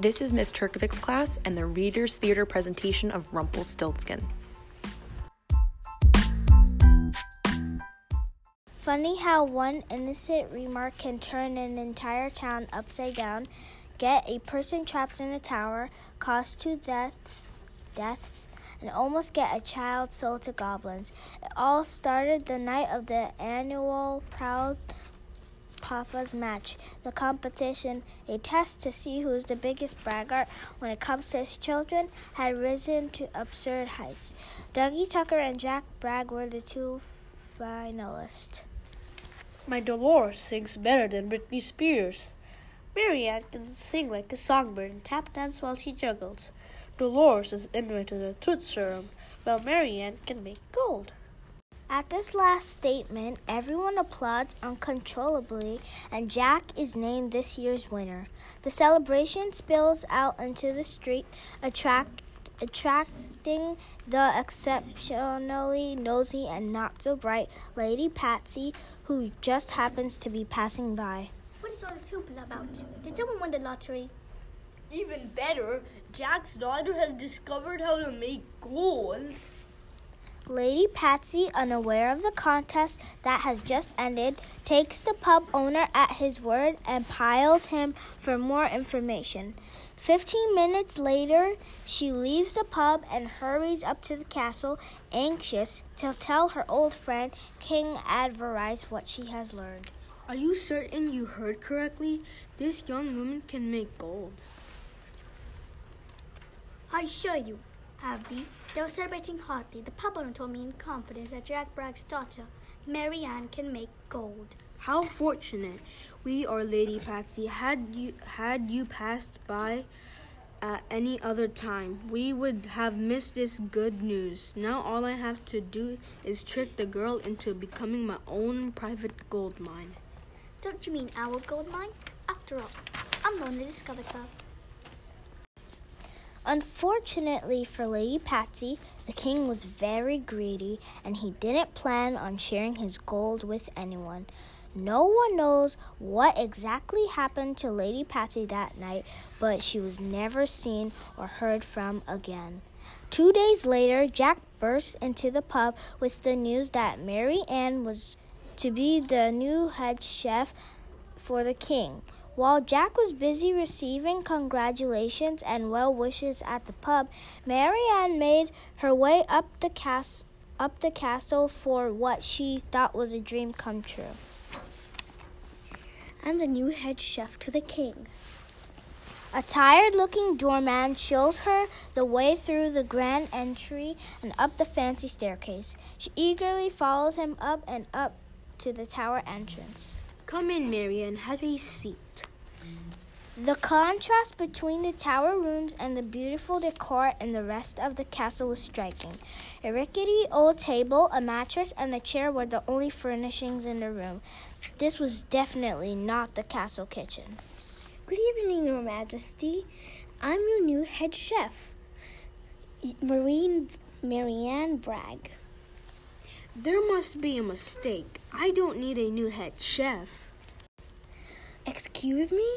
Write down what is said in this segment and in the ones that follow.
This is Miss Turkovic's class and the Reader's Theater presentation of Rumpelstiltskin. Funny how one innocent remark can turn an entire town upside down, get a person trapped in a tower, cause two deaths, deaths, and almost get a child sold to goblins. It all started the night of the annual Proud Papa's match, the competition, a test to see who's the biggest braggart when it comes to his children, had risen to absurd heights. Dougie Tucker and Jack Bragg were the two finalists. My Dolores sings better than Britney Spears. Marianne can sing like a songbird and tap dance while she juggles. Dolores has invented a tooth serum, while Marianne can make gold. At this last statement, everyone applauds uncontrollably, and Jack is named this year's winner. The celebration spills out into the street, attract, attracting the exceptionally nosy and not so bright Lady Patsy, who just happens to be passing by. What is all this hoopla about? Did someone win the lottery? Even better, Jack's daughter has discovered how to make gold. Lady Patsy, unaware of the contest that has just ended, takes the pub owner at his word and piles him for more information. Fifteen minutes later, she leaves the pub and hurries up to the castle, anxious to tell her old friend King Avarice what she has learned. Are you certain you heard correctly? This young woman can make gold. I assure you, Abby, they were celebrating hotly. The pub owner told me in confidence that Jack Bragg's daughter, Marianne, can make gold. How fortunate we are, Lady Patsy. Had you had you passed by at any other time, we would have missed this good news. Now all I have to do is trick the girl into becoming my own private gold mine. Don't you mean our gold mine? After all, I'm the one who discovered her. Unfortunately for Lady Patsy, the king was very greedy and he didn't plan on sharing his gold with anyone. No one knows what exactly happened to Lady Patsy that night, but she was never seen or heard from again. Two days later, Jack burst into the pub with the news that Marianne was to be the new head chef for the king. While Jack was busy receiving congratulations and well wishes at the pub, Mary Ann made her way up the cas- up the castle for what she thought was a dream come true. I'm the new head chef to the king. A tired looking doorman shows her the way through the grand entry and up the fancy staircase. She eagerly follows him up and up to the tower entrance. Come in, Marianne. Have a seat. The contrast between the tower rooms and the beautiful decor in the rest of the castle was striking. A rickety old table, a mattress, and a chair were the only furnishings in the room. This was definitely not the castle kitchen. Good evening, Your Majesty. I'm your new head chef, Marine Marianne Bragg. There must be a mistake. I don't need a new head chef. Excuse me?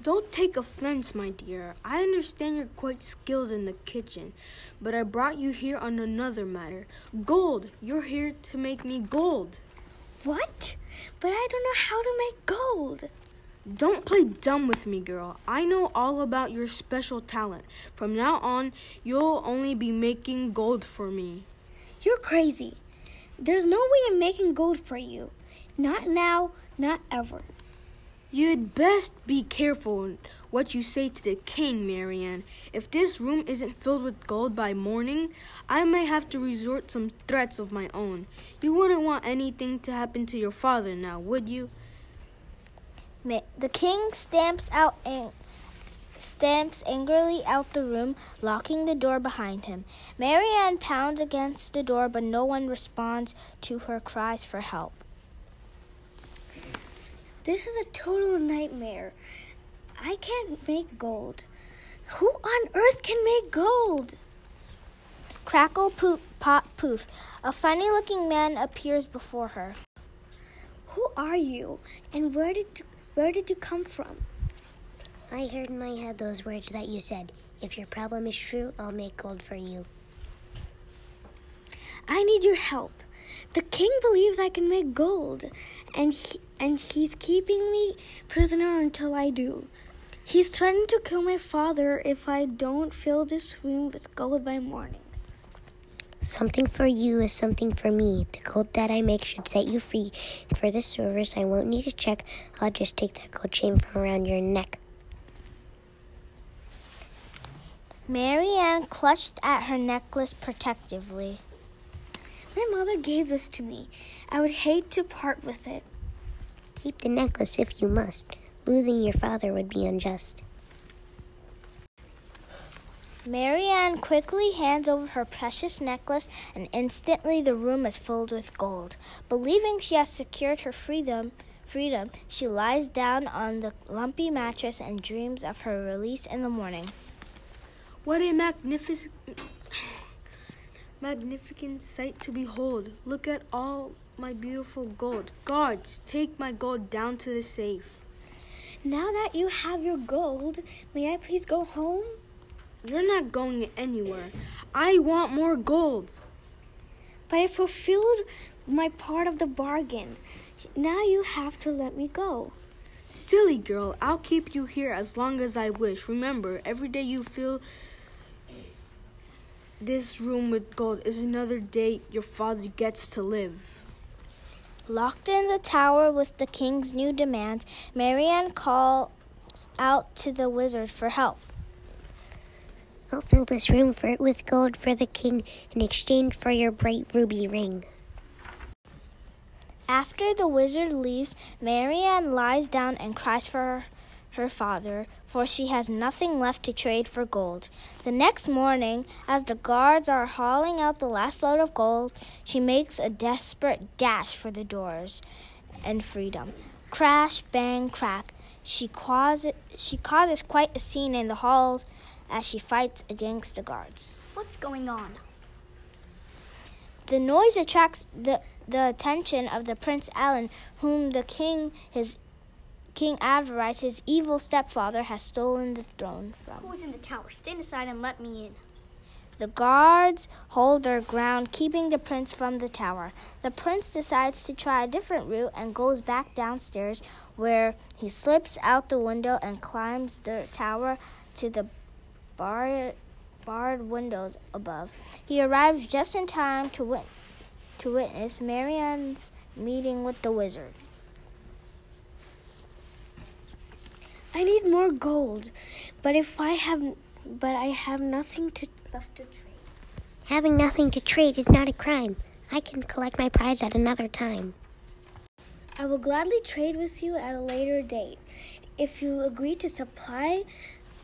Don't take offense, my dear. I understand you're quite skilled in the kitchen, but I brought you here on another matter. Gold! You're here to make me gold. What? But I don't know how to make gold. Don't play dumb with me, girl. I know all about your special talent. From now on, you'll only be making gold for me. You're crazy. There's no way I'm making gold for you. Not now, not ever. You'd best be careful what you say to the king, Marianne. If this room isn't filled with gold by morning, I may have to resort to some threats of my own. You wouldn't want anything to happen to your father now, would you? The king stamps out ang- stamps angrily out the room, locking the door behind him. Marianne pounds against the door, but no one responds to her cries for help. This is a total nightmare. I can't make gold. Who on earth can make gold? Crackle, poof, pop, poof. A funny looking man appears before her. Who are you, and where did you, where did you come from? I heard in my head those words that you said. If your problem is true, I'll make gold for you. I need your help. The king believes I can make gold, and he, and he's keeping me prisoner until I do. He's threatened to kill my father if I don't fill this room with gold by morning. Something for you is something for me. The gold that I make should set you free. For this service, I won't need a check. I'll just take that gold chain from around your neck. Marianne clutched at her necklace protectively. My mother gave this to me. I would hate to part with it. Keep the necklace if you must. Losing your father would be unjust. Marianne quickly hands over her precious necklace, and instantly the room is filled with gold. Believing she has secured her freedom, freedom, she lies down on the lumpy mattress and dreams of her release in the morning. What a magnificent, magnificent sight to behold! Look at all my beautiful gold. Guards, take my gold down to the safe. Now that you have your gold, may I please go home? You're not going anywhere. I want more gold. But I fulfilled my part of the bargain. Now you have to let me go. Silly girl, I'll keep you here as long as I wish. Remember, every day you fill this room with gold is another day your father gets to live. Locked in the tower with the king's new demands, Marianne calls out to the wizard for help. I'll fill this room for, with gold for the king in exchange for your bright ruby ring. After the wizard leaves, Marianne lies down and cries for her, her father, for she has nothing left to trade for gold. The next morning, as the guards are hauling out the last load of gold, she makes a desperate dash for the doors and freedom. Crash, bang, crack. She causes, she causes quite a scene in the halls as she fights against the guards. What's going on? The noise attracts the, the attention of the Prince Alan, whom the king, his King Avarice, his evil stepfather, has stolen the throne from. Who's in the tower? Stand aside and let me in. The guards hold their ground, keeping the prince from the tower. The prince decides to try a different route and goes back downstairs, where he slips out the window and climbs the tower to the barred, barred windows above. He arrives just in time to, to witness Marianne's meeting with the wizard. I need more gold, but if I have, but I have nothing to left to trade. Having nothing to trade is not a crime. I can collect my prize at another time. I will gladly trade with you at a later date, if you agree to supply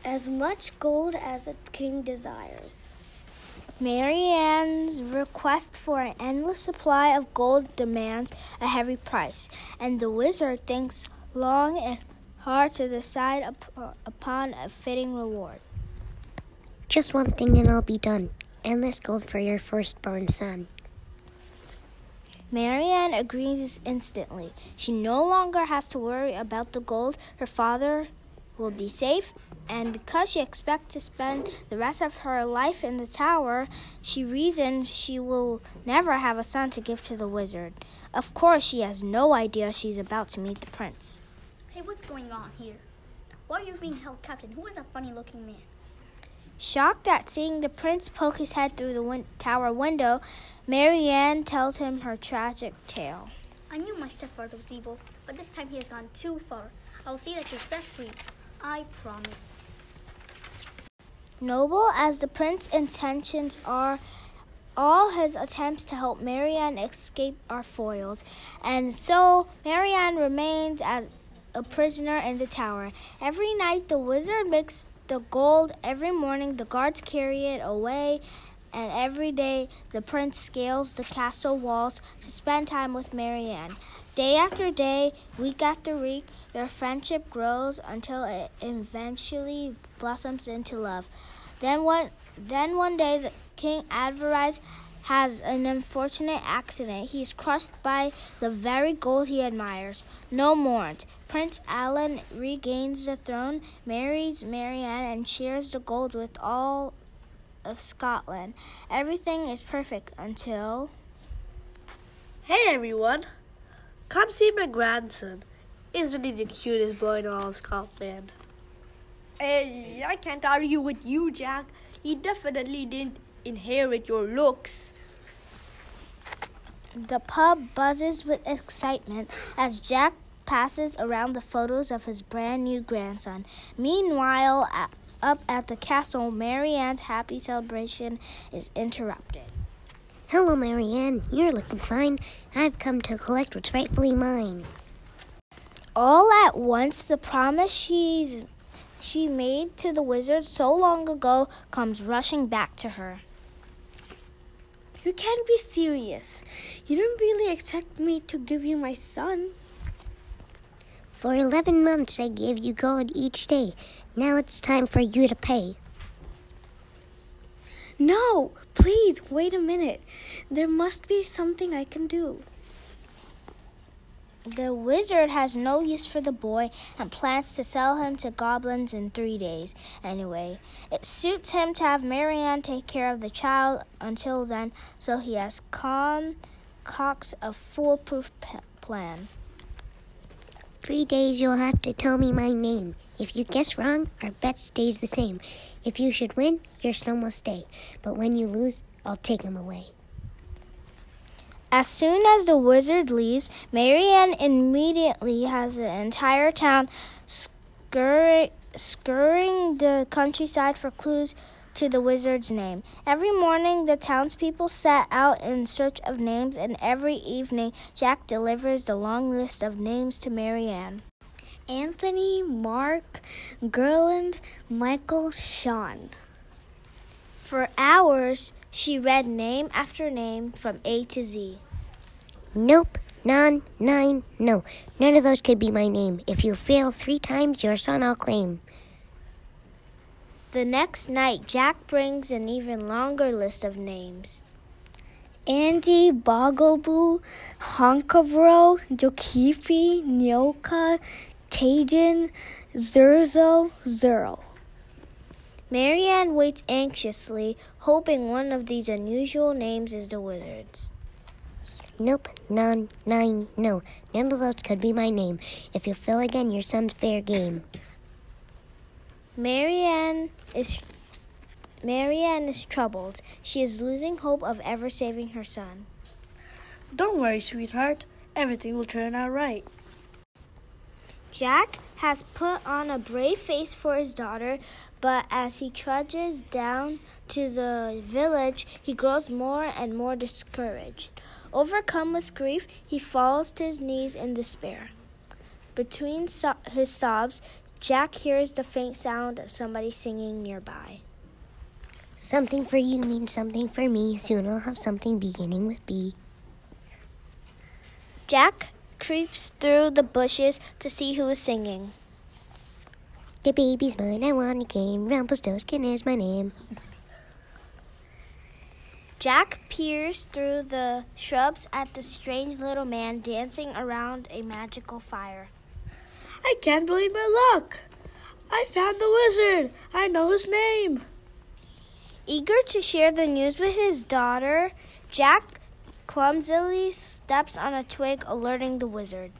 as much gold as the king desires. Marianne's request for an endless supply of gold demands a heavy price, and the wizard thinks long and hard to decide up- uh, upon a fitting reward. Just one thing and I'll be done. Endless gold for your firstborn son. Marianne agrees instantly. She no longer has to worry about the gold. Her father will be safe, and because she expects to spend the rest of her life in the tower, she reasons she will never have a son to give to the wizard. Of course, she has no idea she's about to meet the prince. What's going on here? Why are you being held captain? Who is that funny looking man? Shocked at seeing the prince poke his head through the win- tower window, Marianne tells him her tragic tale. I knew my stepfather was evil, but this time he has gone too far. I will see that you're set free. I promise. Noble as the prince's intentions are, all his attempts to help Marianne escape are foiled, and so Marianne remains as a prisoner in the tower. Every night the wizard makes the gold, every morning the guards carry it away, and every day the prince scales the castle walls to spend time with Marianne. Day after day, week after week, their friendship grows until it eventually blossoms into love. Then one, then one day, the King Avarice has an unfortunate accident. He's crushed by the very gold he admires. No mourns. Prince Alan regains the throne, marries Marianne, and shares the gold with all of Scotland. Everything is perfect until. Hey everyone! Come see my grandson. Isn't he the cutest boy in all of Scotland? Hey, I can't argue with you, Jack. He definitely didn't inherit your looks. The pub buzzes with excitement as Jack passes around the photos of his brand new grandson. Meanwhile, at, up at the castle, Marianne's happy celebration is interrupted. Hello, Marianne. You're looking fine. I've come to collect what's rightfully mine. All at once, the promise she's she made to the wizard so long ago comes rushing back to her. You can't be serious. You don't really expect me to give you my son. For 11 months, I gave you gold each day. Now it's time for you to pay. No, please, wait a minute. There must be something I can do. The wizard has no use for the boy and plans to sell him to goblins in three days. Anyway, it suits him to have Marianne take care of the child until then, so he has concocts a foolproof plan. Three days you'll have to tell me my name. If you guess wrong, our bet stays the same. If you should win, your son will stay. But when you lose, I'll take him away. As soon as the wizard leaves, Marianne immediately has the entire town scurry, scurrying the countryside for clues to the wizard's name. Every morning, the townspeople set out in search of names, and every evening, Jack delivers the long list of names to Marianne. Anthony, Mark, Gerland, Michael, Sean. For hours, she read name after name from A to Z. Nope, none, nine, no. None of those could be my name. If you fail three times, your son I'll claim. The next night, Jack brings an even longer list of names. Andy, Boggleboo, Honkavro, Jokifi, Nyoka, Tajin, Zurzo, Zero. Marianne waits anxiously, hoping one of these unusual names is the wizard's. Nope, none, nine, no. None of could be my name. If you fail again, your son's fair game. Marianne is Marianne is troubled. She is losing hope of ever saving her son. Don't worry, sweetheart. Everything will turn out right. Jack has put on a brave face for his daughter, but as he trudges down to the village, he grows more and more discouraged. Overcome with grief, he falls to his knees in despair. Between so- his sobs, Jack hears the faint sound of somebody singing nearby. Something for you means something for me. Soon I'll have something beginning with B. Jack creeps through the bushes to see who is singing. The baby's mine, I want a game. Rumpelstiltskin is my name. Jack peers through the shrubs at the strange little man dancing around a magical fire. I can't believe my luck. I found the wizard. I know his name. Eager to share the news with his daughter, Jack clumsily steps on a twig, alerting the wizard.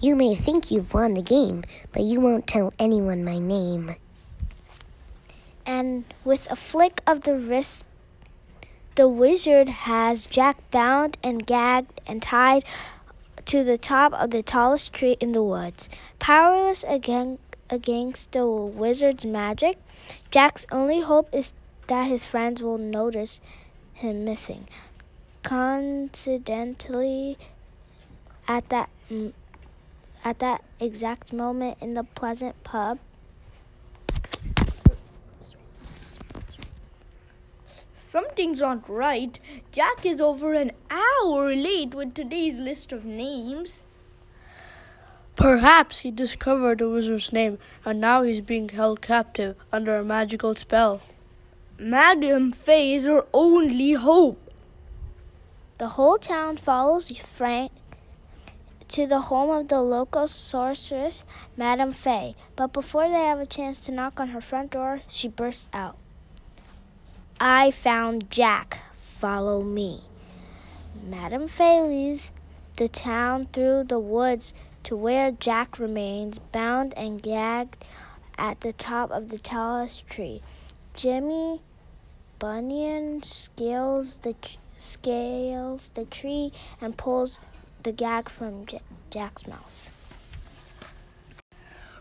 You may think you've won the game, but you won't tell anyone my name. And with a flick of the wrist, the wizard has Jack bound and gagged and tied to the top of the tallest tree in the woods. Powerless again against the wizard's magic, Jack's only hope is that his friends will notice him missing. Coincidentally, at that at that exact moment in the pleasant pub, Something's not right. Jack is over an hour late with today's list of names. Perhaps he discovered the wizard's name and now he's being held captive under a magical spell. Madame Fay is our only hope. The whole town follows Frank to the home of the local sorceress, Madame Fay. But before they have a chance to knock on her front door, she bursts out. I found Jack. Follow me. Madame Fay the town through the woods to where Jack remains bound and gagged at the top of the tallest tree. Jimmy Bunyan scales the scales the tree and pulls the gag from J- Jack's mouth.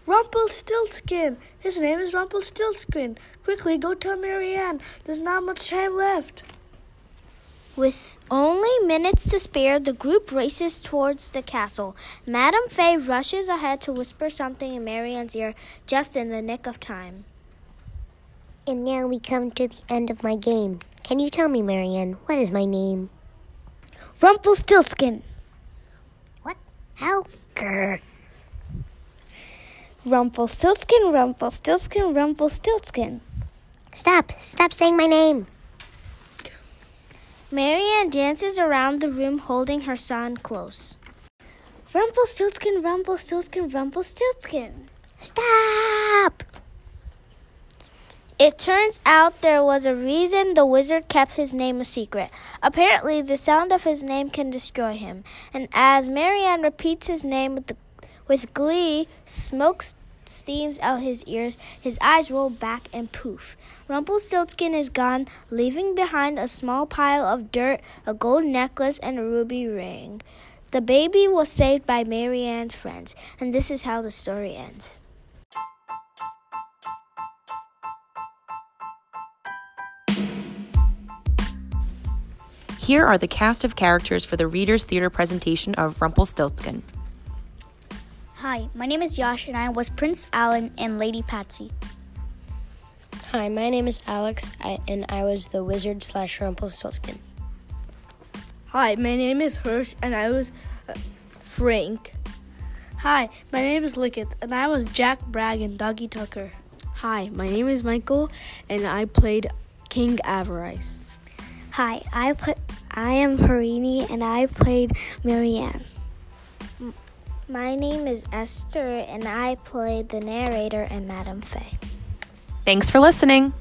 Rumpelstiltskin! His name is Rumpelstiltskin. Quickly, go tell Marianne. There's not much time left. With only minutes to spare, the group races towards the castle. Madame Fay rushes ahead to whisper something in Marianne's ear just in the nick of time. And now we come to the end of my game. Can you tell me, Marianne, what is my name? Rumpelstiltskin. What? How? Grr. Rumpelstiltskin, Rumpelstiltskin, Rumpelstiltskin. Stop! Stop saying my name! Marianne dances around the room holding her son close. Rumpelstiltskin, Rumpelstiltskin, Rumpelstiltskin. Stop! It turns out there was a reason the wizard kept his name a secret. Apparently, the sound of his name can destroy him. And as Marianne repeats his name with, the, with glee, smoke steams out his ears, his eyes roll back, and poof. Rumpelstiltskin is gone, leaving behind a small pile of dirt, a gold necklace, and a ruby ring. The baby was saved by Marianne's friends, and this is how the story ends. Here are the cast of characters for the Reader's Theater presentation of Rumpelstiltskin. Hi, my name is Yash, and I was Prince Alan and Lady Patsy. Hi, my name is Alex, and I was the wizard slash Rumpelstiltskin. Hi, my name is Hirsch, and I was uh, Frank. Hi, my name is Lickett, and I was Jack Bragg and Doggy Tucker. Hi, my name is Michael, and I played King Avarice. Hi, I put I am Harini, and I played Marianne. My name is Esther, and I play the narrator and Madame Fay. Thanks for listening.